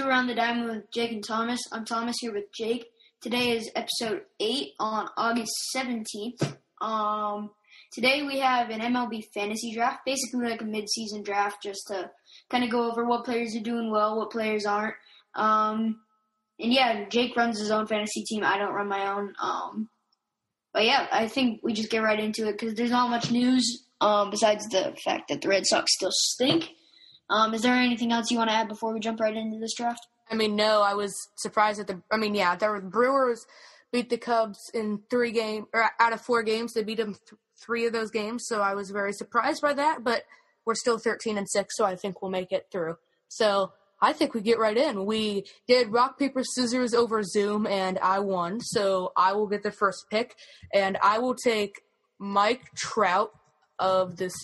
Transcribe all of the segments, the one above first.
to Around the Diamond with Jake and Thomas. I'm Thomas here with Jake. Today is episode 8 on August 17th. Um, today we have an MLB fantasy draft, basically like a mid-season draft, just to kind of go over what players are doing well, what players aren't. Um, and yeah, Jake runs his own fantasy team. I don't run my own. Um, but yeah, I think we just get right into it because there's not much news um, besides the fact that the Red Sox still stink. Um, is there anything else you want to add before we jump right into this draft? I mean, no, I was surprised at the. I mean, yeah, the Brewers beat the Cubs in three games, or out of four games, they beat them th- three of those games. So I was very surprised by that. But we're still thirteen and six, so I think we'll make it through. So I think we get right in. We did rock paper scissors over Zoom, and I won. So I will get the first pick, and I will take Mike Trout of this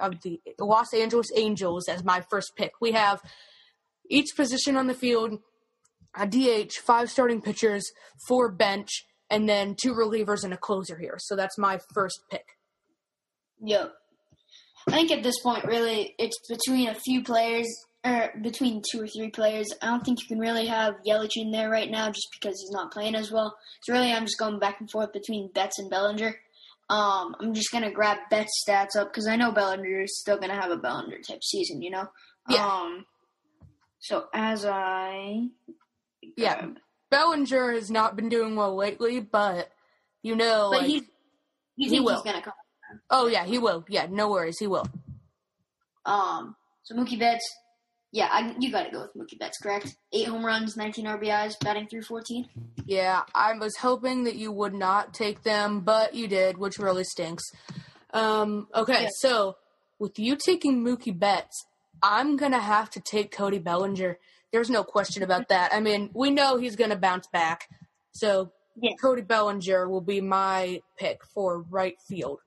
of the Los Angeles Angels as my first pick. We have each position on the field, a DH, five starting pitchers, four bench, and then two relievers and a closer here. So that's my first pick. Yep. I think at this point, really, it's between a few players, or between two or three players. I don't think you can really have Yelich in there right now just because he's not playing as well. So really, I'm just going back and forth between Betts and Bellinger. Um, I'm just gonna grab Betts' stats up because I know Bellinger is still gonna have a Bellinger type season, you know. Yeah. Um, so as I yeah, Bellinger has not been doing well lately, but you know, but like, he's you he think will. he's gonna come. oh yeah, he will. Yeah, no worries, he will. Um, so Mookie Betts, yeah, I, you got to go with Mookie Betts, correct? Eight home runs, 19 RBIs, batting through 14. Yeah, I was hoping that you would not take them, but you did, which really stinks. Um, okay, Yeah. so with you taking Mookie Betts, I'm gonna have to take Cody Bellinger. There's no question about that. I mean, we know he's gonna bounce back, so Yeah. Cody Bellinger will be my pick for right field.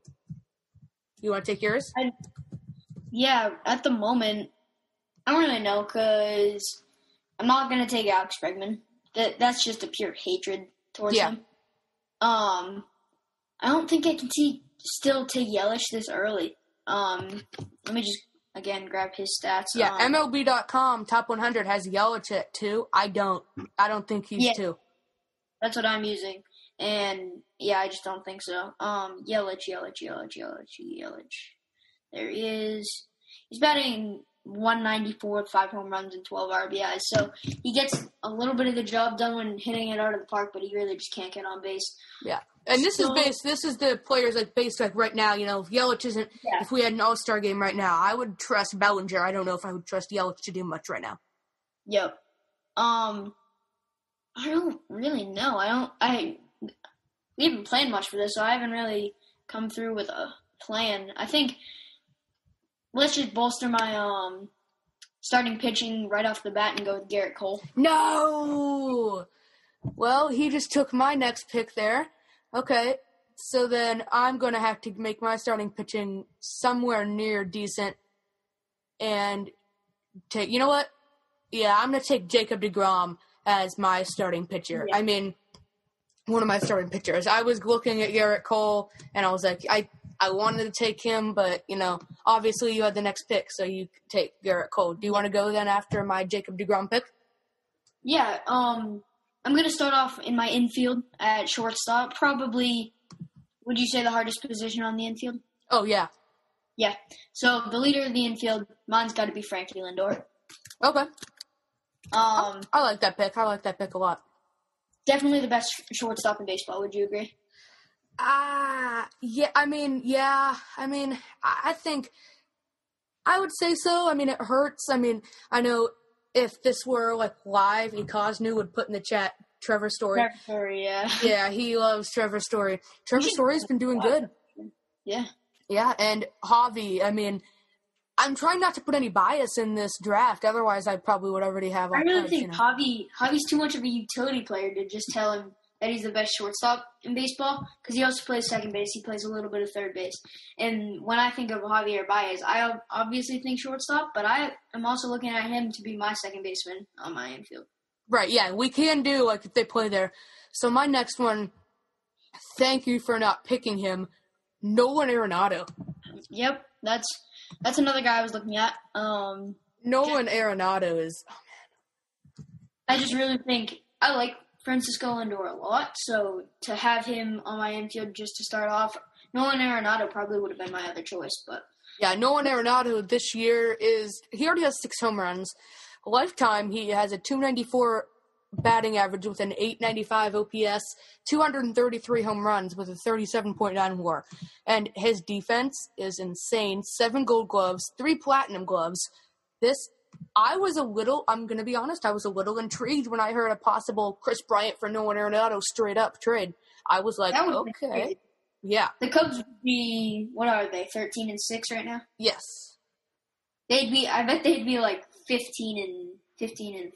You want to take yours? Yeah, at the moment, I don't really know because I'm not gonna take Alex Bregman. That that's just a pure hatred towards Yeah. him. Um, I don't think I can see still take Yelich this early. Um, let me just again grab his stats. Yeah, um, MLB.com top 100 has Yelich at two. I don't. I don't think he's Yeah. two. That's what I'm using. And yeah, I just don't think so. Um, Yelich, Yelich, Yelich, Yelich, Yelich. There he is. He's batting 194 with five home runs and 12 RBIs. So he gets a little bit of the job done when hitting it out of the park, but he really just can't get on base. Yeah, and this Still- is based. This is the players like based like right now. You know, if Yelich isn't, Yeah. if we had an All Star game right now, I would trust Bellinger. I don't know if I would trust Yelich to do much right now. Yep. Um, I don't really know. I don't. I we haven't planned much for this, so I haven't really come through with a plan. I think let's just bolster my um starting pitching right off the bat and go with Gerrit Cole. No. Well, he just took my next pick there. Okay, so then I'm gonna have to make my starting pitching somewhere near decent, and take. You know what? Yeah, I'm gonna take Jacob Degrom as my starting pitcher. Yeah. I mean, one of my starting pitchers. I was looking at Gerrit Cole, and I was like, I I wanted to take him, but you know, obviously you had the next pick, so you take Gerrit Cole. Do you want to go then after my Jacob Degrom pick? Yeah. Um, I'm gonna start off in my infield at shortstop. Probably, would you say the hardest position on the infield? Oh yeah. Yeah. So the leader of the infield, mine's got to be Frankie Lindor. Okay. Um, I like that pick. I like that pick a lot. definitely the best shortstop in baseball. Would you agree? Ah, yeah. I mean, yeah. I mean, I I think I would say so. I mean, it hurts. I mean, I know if this were like live, Ekosnu would put in the chat Trevor Story. Trevor, yeah. Yeah, he loves Trevor Story. Trevor Story's been doing good. Yeah. Yeah, and Javi. I mean, I'm trying not to put any bias in this draft. Otherwise, I probably would already have. I all really think you know. Javi Javi's too much of a utility player to just tell him that he's the best shortstop in baseball because he also plays second base. He plays a little bit of third base. And when I think of Javier Baez, I obviously think shortstop, but I am also looking at him to be my second baseman on my infield. Right, yeah, we can do like if they play there. So my next one, thank you for not picking him, Nolan Arenado. Yep, that's that's another guy I was looking at. Um, Nolan Arenado is oh I just really think I like Francisco Lindor a lot. So to have him on my infield just to start off, Nolan Arenado probably would have been my other choice, but Yeah, Nolan Arenado this year is he already has six home runs. Lifetime, he has a 294 batting average with an 895 OPS, 233 home runs with a 37.9 WAR, and his defense is insane. Seven Gold Gloves, three Platinum Gloves. This, I was a little. I'm gonna be honest. I was a little intrigued when I heard a possible Kris Bryant for Nolan Arenado straight up trade. I was like, okay, yeah, The Cubs would be what are they? Thirteen and six right now. yes. They'd be. I bet they'd be like fifteen and fifteen and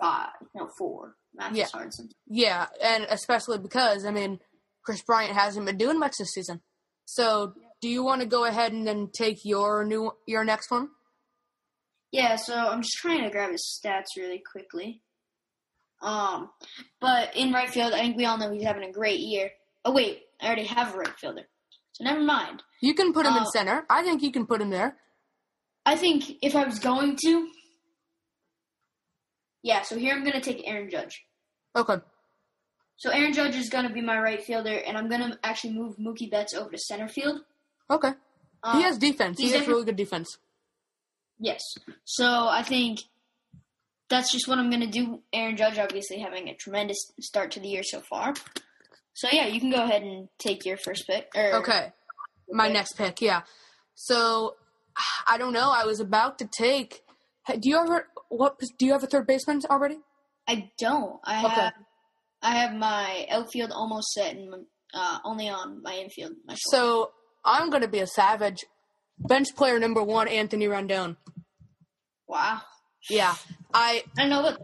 five. No, four. Math Yeah. hard sometimes. Yeah, and especially because I mean, Kris Bryant hasn't been doing much this season. So, do you want to go ahead and then take your new your next one? Yeah, so I'm just trying to grab his stats really quickly. Um, but in right field, I think we all know he's having a great year. Oh wait, I already have a right fielder, so never mind. You can put him in Uh, center. I think you can put him there. I think if I was going to, yeah. So here I'm gonna take Aaron Judge. Okay. So Aaron Judge is gonna be my right fielder, and I'm gonna actually move Mookie Betts over to center field. Okay. Um, he has defense. He has really good defense. Yes. So I think that's just what I'm going to do. Aaron Judge, obviously, having a tremendous start to the year so far. So yeah, you can go ahead and take your first pick. Or, Okay. My Okay. next pick, yeah. So, I don't know. I was about to take. Do you ever what? Do you have a third baseman already? I don't. I Okay. have. I have my outfield almost set and uh, only on my infield. My. So I'm gonna be a savage. Bench player number one, Anthony Rendon. wow. Yeah, I I don't know what.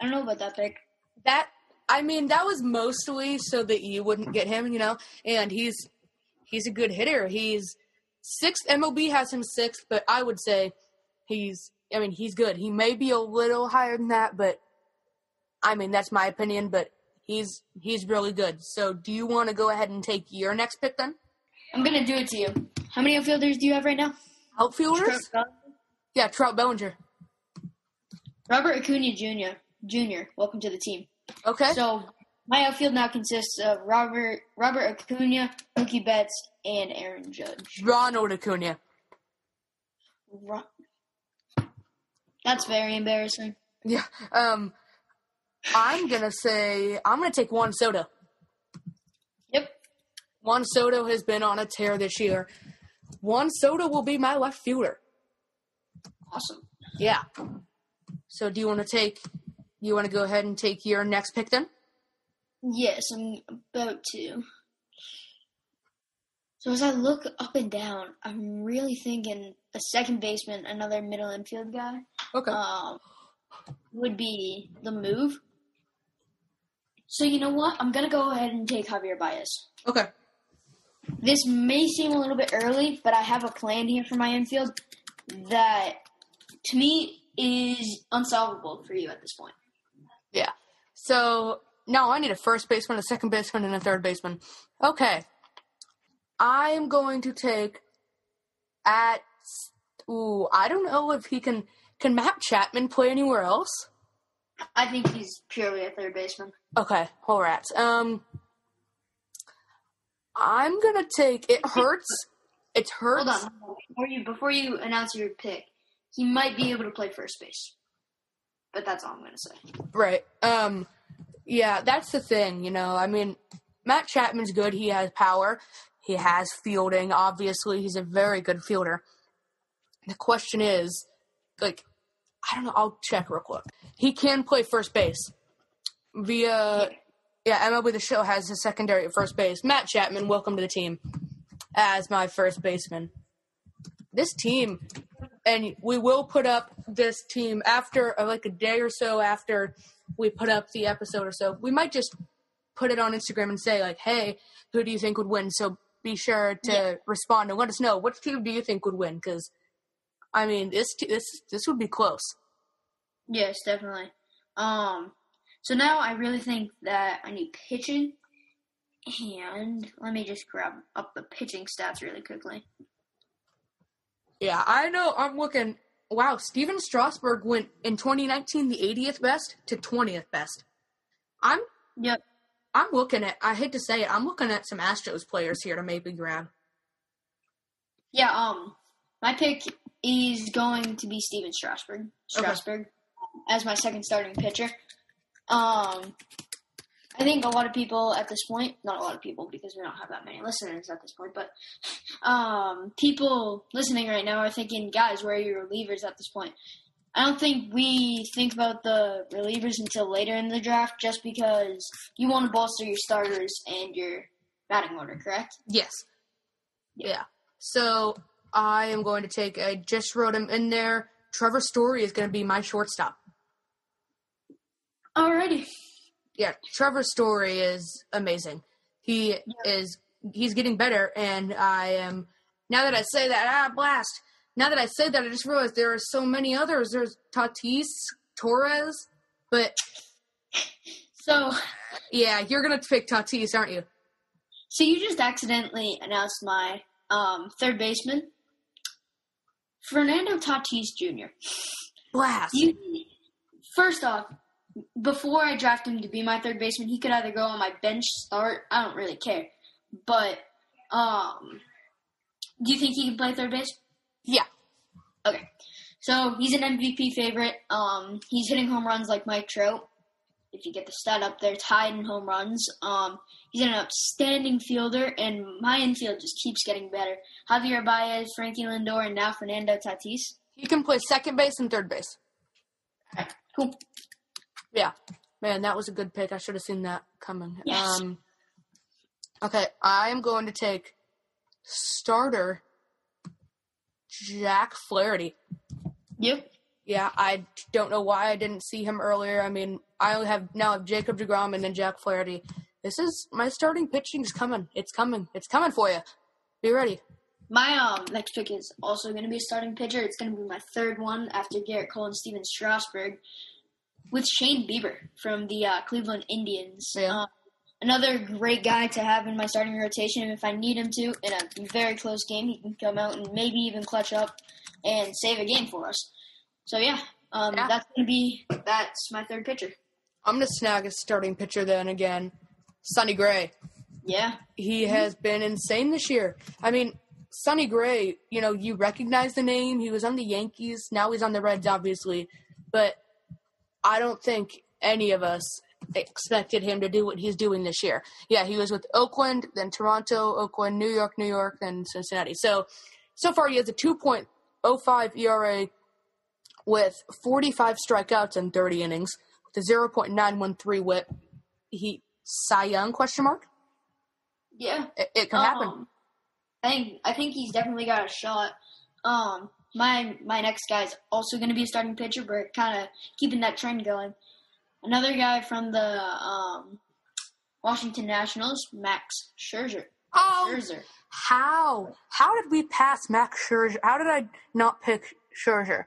I don't know about that pick. that I mean that was mostly so that you wouldn't get him, you know. And he's he's a good hitter. He's sixth. MLB has him sixth, but I would say he's. I mean he's good. He may be a little higher than that, but I mean that's my opinion. But he's he's really good. So do you want to go ahead and take your next pick then? I'm gonna do it to you. How many outfielders do you have right now? Outfielders? Trout Yeah, Trout Bellinger. Robert Acuna Jr. Jr. Welcome to the team. Okay. So my outfield now consists of Robert Robert Acuna, Mookie Betts, and Aaron Judge. Ronald Acuna. Ro- That's very embarrassing. Yeah. Um, I'm gonna say I'm gonna take Juan Soto. Yep. Juan Soto has been on a tear this year. Juan Soto will be my left fielder. Awesome. Yeah. So do you want to take? You want to go ahead and take your next pick then? Yes, I'm about to. So as I look up and down, I'm really thinking a second baseman, another middle infield guy, Okay. um, would be the move. So you know what? I'm gonna go ahead and take Javier Baez. okay. This may seem a little bit early, but I have a plan here for my infield that, to me, is unsolvable for you at this point. Yeah. So no, I need a first baseman, a second baseman, and a third baseman. Okay. I'm going to take at ooh, I don't know if he can can Matt Chapman play anywhere else? I think he's purely a third baseman. Okay, whole rats. Um I'm gonna take it hurts. It hurts. Hold on, before you before you announce your pick, he might be able to play first base, but that's all I'm gonna say. Right. Um yeah, that's the thing, you know. I mean, Matt Chapman's good. He has power. He has fielding. Obviously, he's a very good fielder. The question is, like, I don't know. I'll check real quick. He can play first base via. Yeah, MLB The Show has his secondary at first base. Matt Chapman, welcome to the team as my first baseman. This team, and we will put up this team after uh, like a day or so after we put up the episode or so. We might just put it on Instagram and say like, "Hey, who do you think would win?" So be sure to Yeah. respond and let us know which team do you think would win because. I mean, this this this would be close. Yes, definitely. Um, so now I really think that I need pitching, and let me just grab up the pitching stats really quickly. Yeah, I know. I'm looking. wow, Stephen Strasburg went in 2019 the 80th best to 20th best. I'm Yep. I'm looking at. I hate to say it. I'm looking at some Astros players here to maybe grab. Yeah, um, my pick is going to be Stephen Strasburg. Strasburg as my second starting pitcher. Um, I think a lot of people at this point, not a lot of people because we don't have that many listeners at this point, but um, people listening right now are thinking, guys, where are your relievers at this point? I don't think we think about the relievers until later in the draft just because you want to bolster your starters and your batting order, correct? Yes. Yeah. So I am going to take. I just wrote him in there. Trevor Story is going to be my shortstop. Alrighty. Yeah, Trevor's Story is amazing. He is. He's getting better, and I am. Now that I say that, ah, blast. Now that I say that, I just realized there are so many others. There's Tatis, Torres, but So, yeah, you're gonna pick Tatis, aren't you? so you just accidentally announced my um, third baseman, Fernando Tatis Jr. Blast. You, first off, before I draft him to be my third baseman, he could either go on my bench start. I don't really care, but um, do you think he can play third base? yeah. Okay. So he's an MVP favorite. Um, he's hitting home runs like Mike Trout. If you get the stat up there, tied in home runs. Um, he's an outstanding fielder, and my infield just keeps getting better. Javier Baez, Frankie Lindor, and now Fernando Tatis. He can play second base and third base. Cool. Yeah. Man, that was a good pick. I should have seen that coming. Yes. Um, okay, I am going to take starter Jack Flaherty. Yep. Yeah, I don't know why I didn't see him earlier. I mean, I only have now have Jacob DeGrom and then Jack Flaherty. This is my starting pitching's coming. It's coming. It's coming for you. Be ready. My um next pick is also going to be a starting pitcher. It's going to be my third one after Gerrit Cole and Stephen Strasburg, with Shane Bieber from the uh, Cleveland Indians. Yeah. Um, another great guy to have in my starting rotation. If I need him to in a very close game, he can come out and maybe even clutch up and save a game for us. So yeah, um, Yeah. that's to be that's my third pitcher. I'm gonna snag a starting pitcher then again. Sonny Gray. Yeah, he has been insane this year. I mean, Sonny Gray, you know, you recognize the name. He was on the Yankees. Now he's on the Reds, obviously. But I don't think any of us expected him to do what he's doing this year. Yeah, he was with Oakland, then Toronto, Oakland, New York, New York, then Cincinnati. So, so far he has a 2.05 ERA with 45 strikeouts and 30 innings with a 0.913 whip. He Cy Young question mark? yeah. It, it can happen. Um, I think I think he's definitely got a shot. Um, my my next guy is also going to be a starting pitcher, but kind of keeping that trend going. Another guy from the um, Washington Nationals, Max Scherzer. Oh, Scherzer. how? How did we pass Max Scherzer? How did I not pick Scherzer?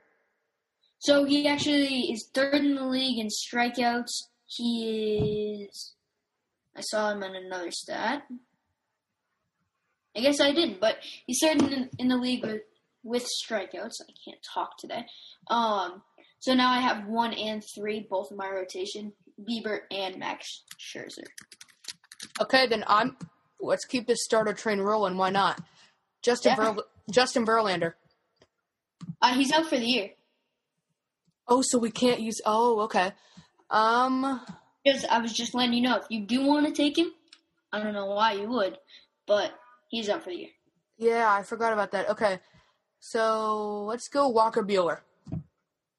So he actually is third in the league in strikeouts. He is. I saw him on another stat. I guess I didn't, but he's third in, in the league with with strikeouts. I can't talk today. Um, so now I have one and three, both in my rotation: Bieber and Max Scherzer. Okay, then I'm. Let's keep this starter train rolling. Why not? Justin Yeah. Ver, Justin Verlander. Uh, he's out for the year. Oh, so we can't use. Oh, okay. Um. Just I was just letting you know if you do want to take him. I don't know why you would, but he's out for the year. Yeah, I forgot about that. Okay, so let's go Walker Buehler.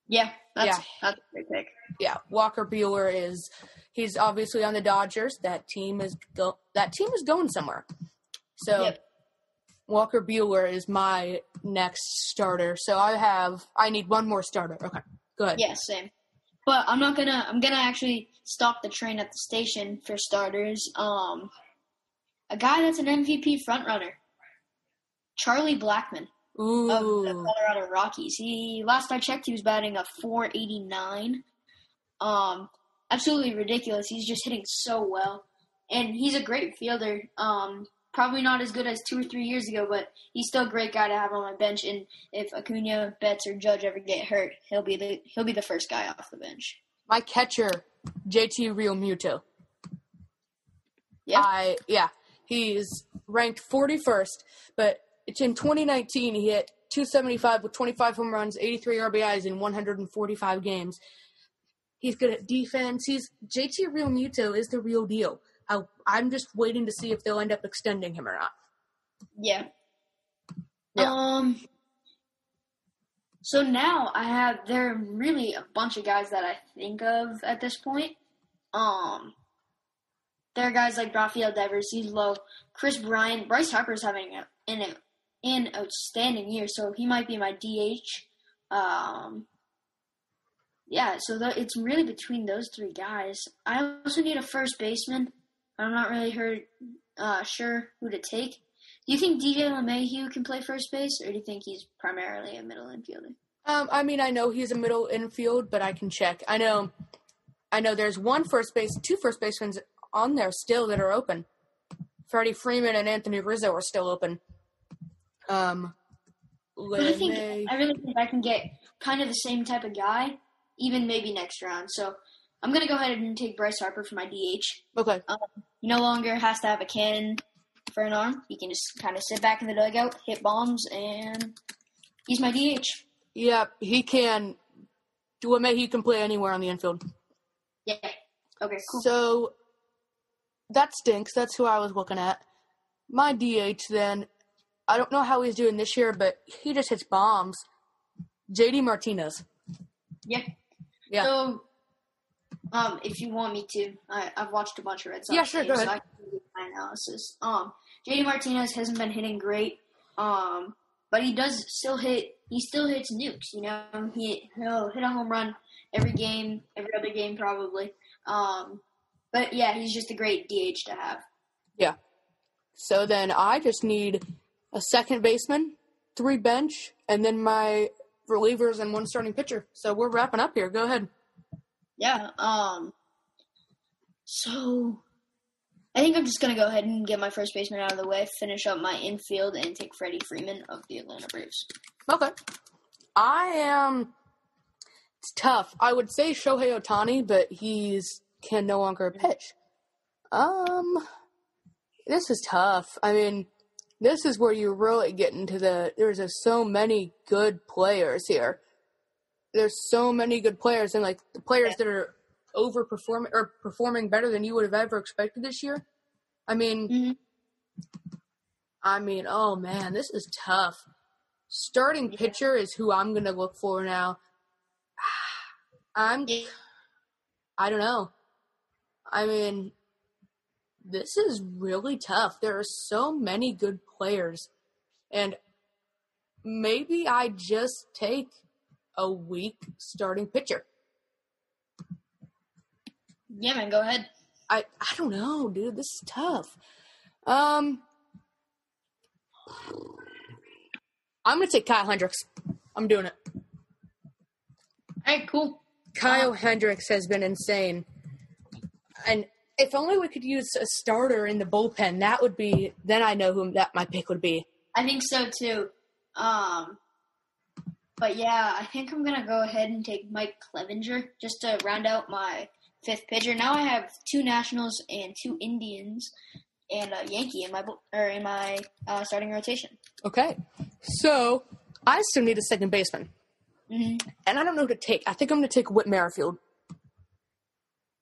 Yeah, that's Yeah. that's a great pick. Yeah, Walker Buehler is. He's obviously on the Dodgers. That team is go. That team is going somewhere. So. Yep. Walker Buehler is my next starter. So I have I need one more starter. Okay. Go ahead. Yeah, same. But I'm not gonna. I'm gonna actually stop the train at the station for starters. Um, a guy that's an MVP frontrunner, Charlie Blackmon of the Ooh. Colorado Rockies. He last I checked, he was batting a 489. Um, absolutely ridiculous. He's just hitting so well, and he's a great fielder. Um, probably not as good as two or three years ago, but he's still a great guy to have on my bench. And if Acuna, Betts, or Judge ever get hurt, he'll be the he'll be the first guy off the bench. My catcher, JT Realmuto. Yeah. I yeah, he's ranked 41st, but it's in 2019 he hit 275 with 25 home runs, 83 RBIs in 145 games. He's good at defense. He's JT Realmuto is the real deal. I, I'm just waiting to see if they'll end up extending him or not. Yeah. Yeah. Um. So now I have there are really a bunch of guys that I think of at this point. Um. There are guys like Rafael Devers, he's low. Kris Bryant, Bryce Harper's having a, an an outstanding year, so he might be my DH. Um. Yeah, so it's really between those three guys. I also need a first baseman. I'm not really heard, uh, sure who to take. Do you think DJ LeMahieu can play first base, or do you think he's primarily a middle infielder? Um, I mean, I know he's a middle infield, but I can check. I know, I know. There's one first base, two first basemen on there still that are open. Freddie Freeman and Anthony Rizzo are still open. Um, I think I really think I can get kind of the same type of guy, even maybe next round. So I'm gonna go ahead and take Bryce Harper for my DH. okay, He no longer has to have a cannon for an arm. He can just kind of sit back in the dugout, hit bombs, and he's my DH. yeah, he can. do what? May he can play anywhere on the infield. Yeah. Okay. Cool. So that stinks. That's who I was looking at. My DH then, I don't know how he's doing this year, but he just hits bombs. JD Martinez. Yeah. Yeah. So, um, if you want me to, I, I've watched a bunch of Red Sox Yeah, sure, games, go so ahead. I can give my analysis. Um, JD Martinez hasn't been hitting great, um, but he does still hit. He still hits nukes. You know, he he'll hit a home run every game, every other game probably. Um, but yeah, he's just a great DH to have. Yeah. So then I just need a second baseman, three bench, and then my relievers and one starting pitcher. So we're wrapping up here. Go ahead. Yeah. Um. So, I think I'm just gonna go ahead and get my first baseman out of the way, finish up my infield, and take Freddie Freeman of the Atlanta Braves. Okay. I am. It's tough. I would say Shohei Ohtani, but he's can no longer pitch. Um, this is tough. I mean, this is where you really get into the. There's just so many good players here. There's so many good players, and like the players that are overperforming or performing better than you would have ever expected this year. I mean, Mhm. I mean, oh man, this is tough. Starting Yeah. pitcher is who I'm gonna look for now. I'm Yeah. I don't know. I mean, this is really tough. There are so many good players, and maybe I just take a weak starting pitcher. Yeah, man, go ahead. I I don't know, dude. This is tough. Um, I'm gonna take Kyle Hendricks. I'm doing it. All right, cool. Kyle Hendricks has been insane. And if only we could use a starter in the bullpen, that would be then I know who that my pick would be. I think so too. Um, but yeah, I think I'm gonna go ahead and take Mike Clevinger just to round out my fifth pitcher. Now I have two Nationals and two Indians and a Yankee in my or in my uh, starting rotation. Okay. So I still need a second baseman. hmm And I don't know who to take. I think I'm gonna take Whit Merrifield.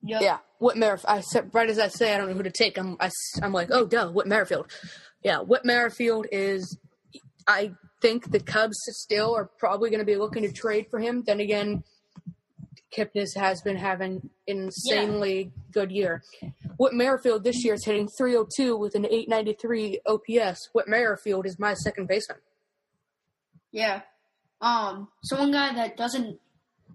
Yep. Yeah, Whit Merrifield. I said right as I say I don't know who to take. I'm I, am like, oh duh, Whit Merrifield. Yeah, Whit Merrifield is. I think the Cubs still are probably going to be looking to trade for him. Then again, Kipnis has been having insanely good year. Whit Merrifield this year is hitting 302 with an 893 OPS. Whit Merrifield is my second baseman. Yeah. Um. So one guy that doesn't,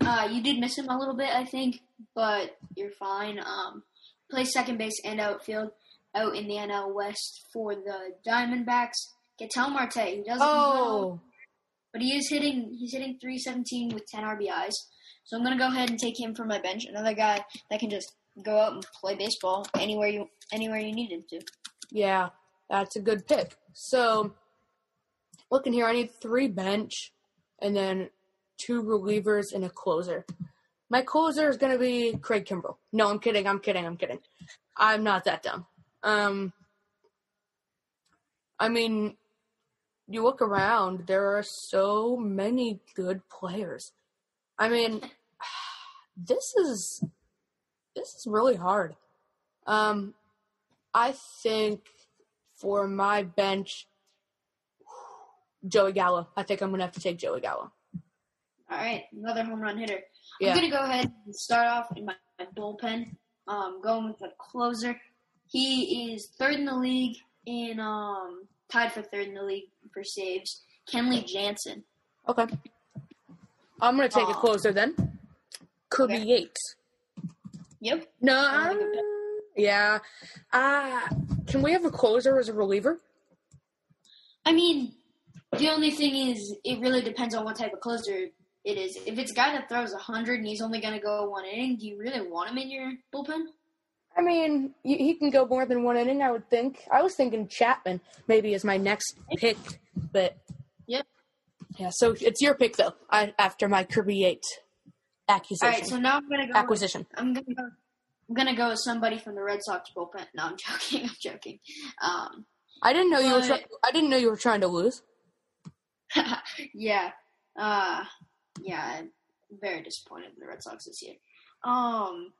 uh, you did miss him a little bit, I think, but you're fine. Um, plays second base and outfield out in the NL West for the Diamondbacks. Ketel Marte. He doesn't. Oh, but he is hitting. He's hitting 317 with 10 RBIs. So I'm gonna go ahead and take him from my bench. Another guy that can just go out and play baseball anywhere you anywhere you need him to. yeah. that's a good pick. So, looking here, I need three bench and then two relievers and a closer. My closer is going to be Craig Kimbrel. No, I'm kidding. I'm kidding. I'm kidding. I'm not that dumb. Um, I mean, you look around, there are so many good players. I mean, this is this is really hard. Um, I think for my bench, Joey Gallo. I think I'm gonna have to take Joey Gallo. All right, another home run hitter. Yeah. I'm gonna go ahead and start off in my, my bullpen. Um, going with a closer. He is third in the league in um tied for third in the league for saves. Kenley Jansen. Okay. I'm gonna take a closer then. Kirby Okay. Yates. Yep. No, Sounds like a bet. yeah. Uh, can we have a closer as a reliever? I mean, the only thing is, it really depends on what type of closer it is. If it's a guy that throws 100 and he's only going to go one inning, do you really want him in your bullpen? I mean, he can go more than one inning, I would think. I was thinking Chapman maybe as my next pick, but Yep. yeah. So it's your pick though. I, after my Kirby Yates accusation, All right, so now I'm going to go. acquisition. With, I'm going to go. I'm gonna go with somebody from the Red Sox bullpen. No, I'm joking. I'm joking. Um, I didn't know you were. Try- I didn't know you were trying to lose. yeah, uh, yeah, I'm very disappointed in the Red Sox this year. Um,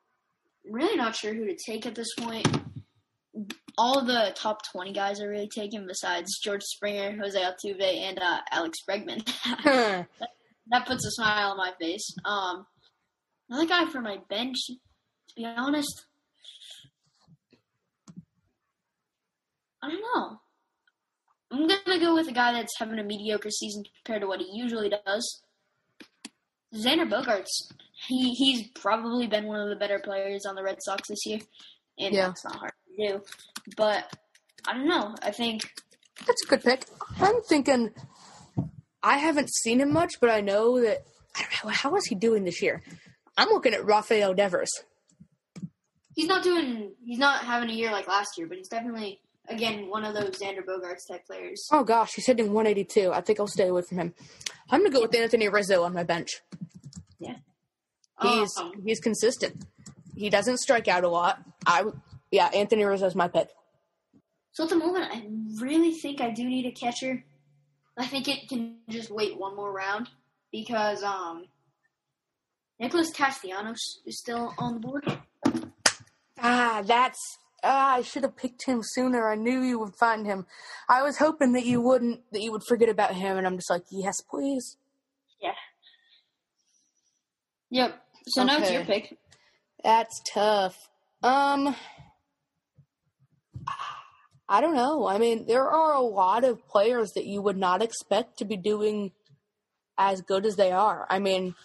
really not sure who to take at this point. All the top twenty guys are really taken, besides George Springer, Jose Altuve, and uh, Alex Bregman. that puts a smile on my face. Um, another guy for my bench, to be honest, I don't know. I'm gonna go with a guy that's having a mediocre season compared to what he usually does. Xander Bogaerts. He he's probably been one of the better players on the Red Sox this year, and Yeah. that's not hard to do. But I don't know. I think That's a good pick. I'm thinking. I haven't seen him much, but I know that. I don't know how is he doing this year. I'm looking at Rafael Devers. he's not doing. He's not having a year like last year, but he's definitely again one of those Xander Bogaerts type players. Oh gosh, he's hitting 182. I think I'll stay away from him. I'm gonna go with Anthony Rizzo on my bench. Yeah, he's Um, he's consistent. He doesn't strike out a lot. I yeah, Anthony Rizzo's my pick. So at the moment, I really think I do need a catcher. I think it can just wait one more round because um, Nicholas Castellanos is still on the board. Ah, that's ah, I should have picked him sooner. I knew you would find him. I was hoping that you wouldn't, that you would forget about him, and I'm just like, yes, please. Yeah. Yep. So now it's your pick. That's tough. Um, I don't know. I mean, there are a lot of players that you would not expect to be doing as good as they are. I mean,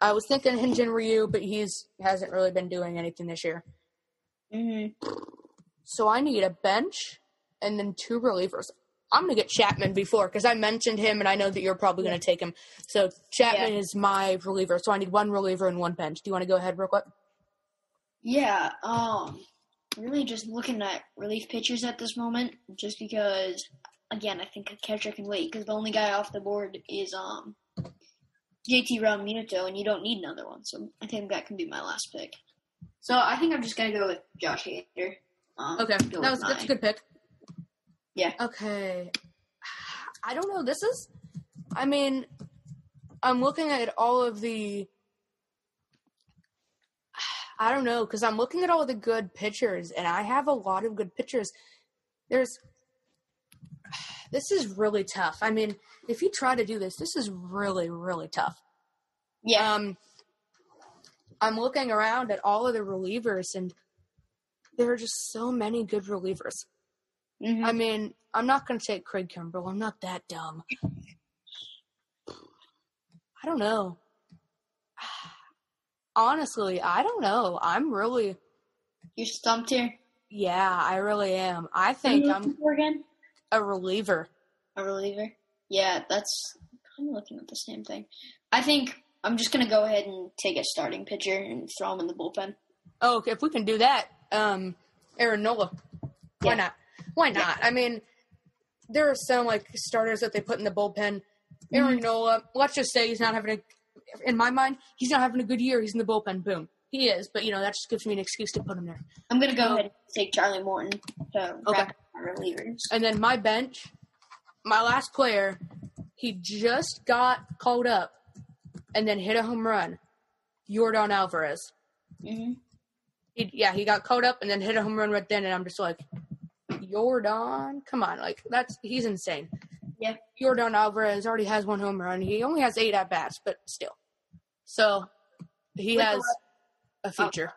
I was thinking Hyun-jin Ryu, but he's hasn't really been doing anything this year. Mm-hmm. So I need a bench and then two relievers. I'm gonna get Chapman before because I mentioned him, and I know that you're probably gonna take him. So Chapman is my reliever. So I need one reliever and one bench. Do you want to go ahead real quick? Yeah. Um. Really, just looking at relief pitchers at this moment, just because. Again, I think a catcher can wait because the only guy off the board is um JT Realmuto, and you don't need another one. So I think that can be my last pick. So I think I'm just gonna go with Josh Hader. Um, Okay, that was that's a good pick. Yeah. Okay. I don't know. This is. I mean, I'm looking at all of the. I don't know because I'm looking at all the good pitchers, and I have a lot of good pitchers. There's. This is really tough. I mean, if you try to do this, this is really, really tough. Yeah. Um, I'm looking around at all of the relievers, and there are just so many good relievers. Mhm. I mean, I'm not going to take Craig Kimbrel. I'm not that dumb. I don't know. Honestly, I don't know. I'm really, You're stumped here. yeah, I really am. I think you I'm for again? a reliever. A reliever. Yeah, that's. I'm looking at the same thing. I think I'm just gonna go ahead and take a starting pitcher and throw him in the bullpen. Oh, okay, if we can do that, um, Aaron Nola. Why Yeah. not? Why not? I mean, there are some like starters that they put in the bullpen. Aaron Nola, let's just say he's not having a. In my mind, he's not having a good year. He's in the bullpen. Boom, he is. But you know that just gives me an excuse to put him there. I'm gonna go ahead and take Charlie Morton to Okay. wrap up my relievers. And then my bench, my last player, he just got called up, and then hit a home run. Jordan Alvarez. hmm He, yeah, he got caught up and then hit a home run right then, and I'm just like, Jordan, come on, like that's he's insane. Yeah. Jordan Alvarez already has one home run. He only has eight at bats, but still, so he With has la- a future.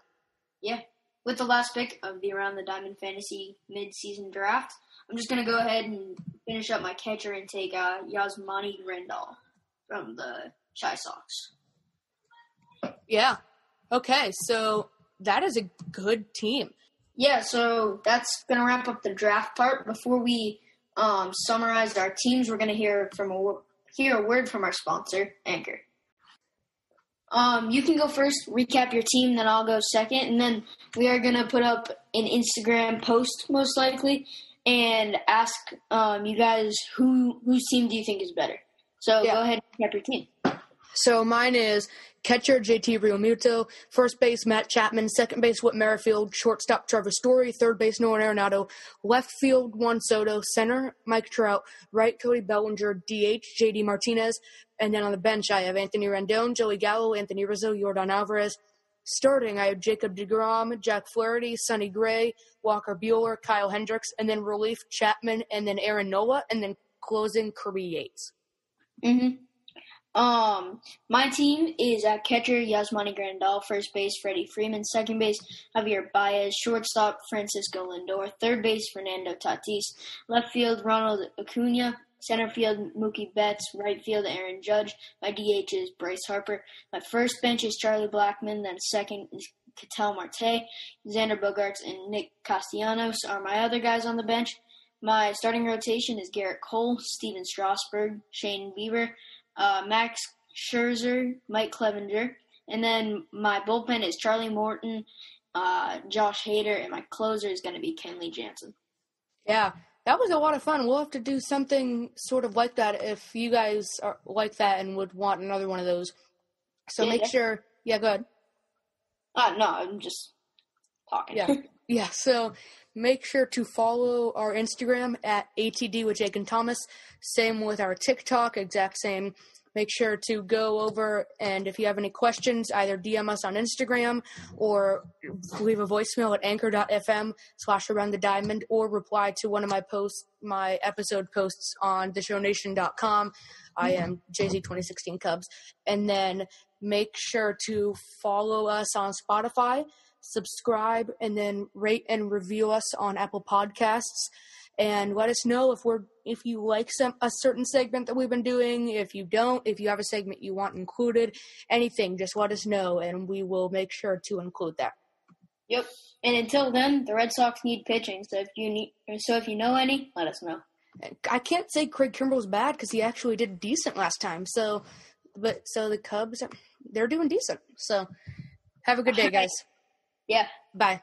Yeah. With the last pick of the Around the Diamond Fantasy mid-season draft, I'm just gonna go ahead and finish up my catcher and take uh, Yasmani Grandal from the Chi Sox. Yeah. Okay, so that is a good team. Yeah, so that's gonna wrap up the draft part. Before we um, summarize our teams, we're gonna hear from a hear a word from our sponsor, Anchor. Um, you can go first, recap your team, then I'll go second, and then we are gonna put up an Instagram post most likely and ask um, you guys who whose team do you think is better. So Yeah. go ahead and recap your team. So mine is catcher JT Realmuto, first base Matt Chapman, second base Whit Merrifield, shortstop Trevor Story, third base Nolan Arenado, left field Juan Soto, center Mike Trout, right Cody Bellinger, DH JD Martinez, and then on the bench I have Anthony Rendon, Joey Gallo, Anthony Rizzo, Jordan Alvarez. Starting, I have Jacob DeGrom, Jack Flaherty, Sonny Gray, Walker Buehler, Kyle Hendricks, and then relief Chapman, and then Aaron Nola, and then closing Kirby Yates. hmm Um, my team is at catcher Yasmani Grandal, first base Freddie Freeman, second base Javier Baez, shortstop Francisco Lindor, third base Fernando Tatis, left field Ronald Acuna, center field Mookie Betts, right field Aaron Judge. My DH is Bryce Harper. My first bench is Charlie Blackmon, then second is Ketel Marte, Xander Bogaerts, and Nick Castellanos are my other guys on the bench. My starting rotation is Gerrit Cole, Stephen Strasburg, Shane Bieber, uh, Max Scherzer, Mike Clevinger, and then my bullpen is Charlie Morton, uh, Josh Hader, and my closer is going to be Kenley Jansen. Yeah, that was a lot of fun. We'll have to do something sort of like that if you guys are like that and would want another one of those. So Yeah, make yeah. sure, yeah, go ahead. Uh, no, I'm just talking. Yeah. Yeah, so make sure to follow our Instagram at ATD with Jake and Thomas. Same with our TikTok, exact same. Make sure to go over and if you have any questions, either DM us on Instagram or leave a voicemail at anchor.fm slash around the diamond or reply to one of my posts, my episode posts on theshownation.com. I am JZ2016 Cubs. And then make sure to follow us on Spotify subscribe and then rate and review us on Apple Podcasts and let us know if we're if you like some a certain segment that we've been doing if you don't if you have a segment you want included anything just let us know and we will make sure to include that Yep. And until then, the Red Sox need pitching. So if you need, so if you know any, let us know. I can't say Craig Kimbrel's bad because he actually did decent last time so but so the Cubs they're doing decent so have a good day guys Yeah. bye